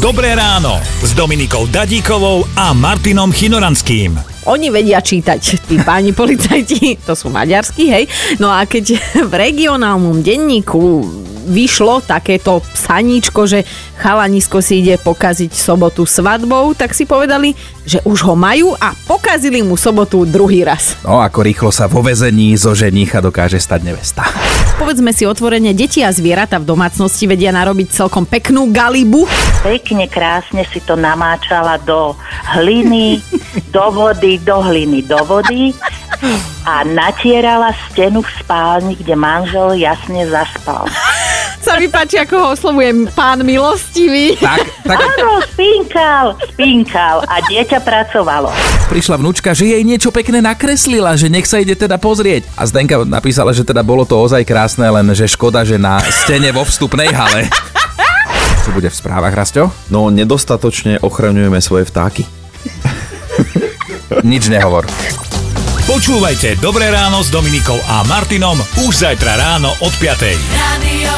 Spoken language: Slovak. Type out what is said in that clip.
Dobré ráno s Dominikou Dadíkovou a Martinom Chinoranským. Oni vedia čítať, tí páni policajti, to sú maďarskí, hej. No a keď v regionálnom denníku vyšlo takéto psaníčko, že chalanisko si ide pokaziť sobotu svadbou, tak si povedali, že už ho majú a pokazili mu sobotu druhý raz. No ako rýchlo sa vo vezení zo ženícha dokáže stať nevesta. Povedzme si otvorene, deti a zvieratá v domácnosti vedia narobiť celkom peknú galibu. Pekne, krásne si to namáčala do hliny, do vody, do hliny, do vody a natierala stenu v spálni, kde manžel jasne zaspal. Sa mi páči, ako ho oslovujem pán milostivý. Tak, tak Áno, spinkal, spinkal a dieťa pracovalo. prišla vnúčka, že jej niečo pekné nakreslila, že nech sa ide teda pozrieť. A Zdenka napísala, že teda bolo to ozaj krásne, len že škoda, že na stene vo vstupnej hale. Čo bude v správach, Rasto? No, nedostatočne ochraňujeme svoje vtáky. Nič nehovor. Počúvajte Dobré ráno s Dominikou a Martinom už zajtra ráno od 5. Radio.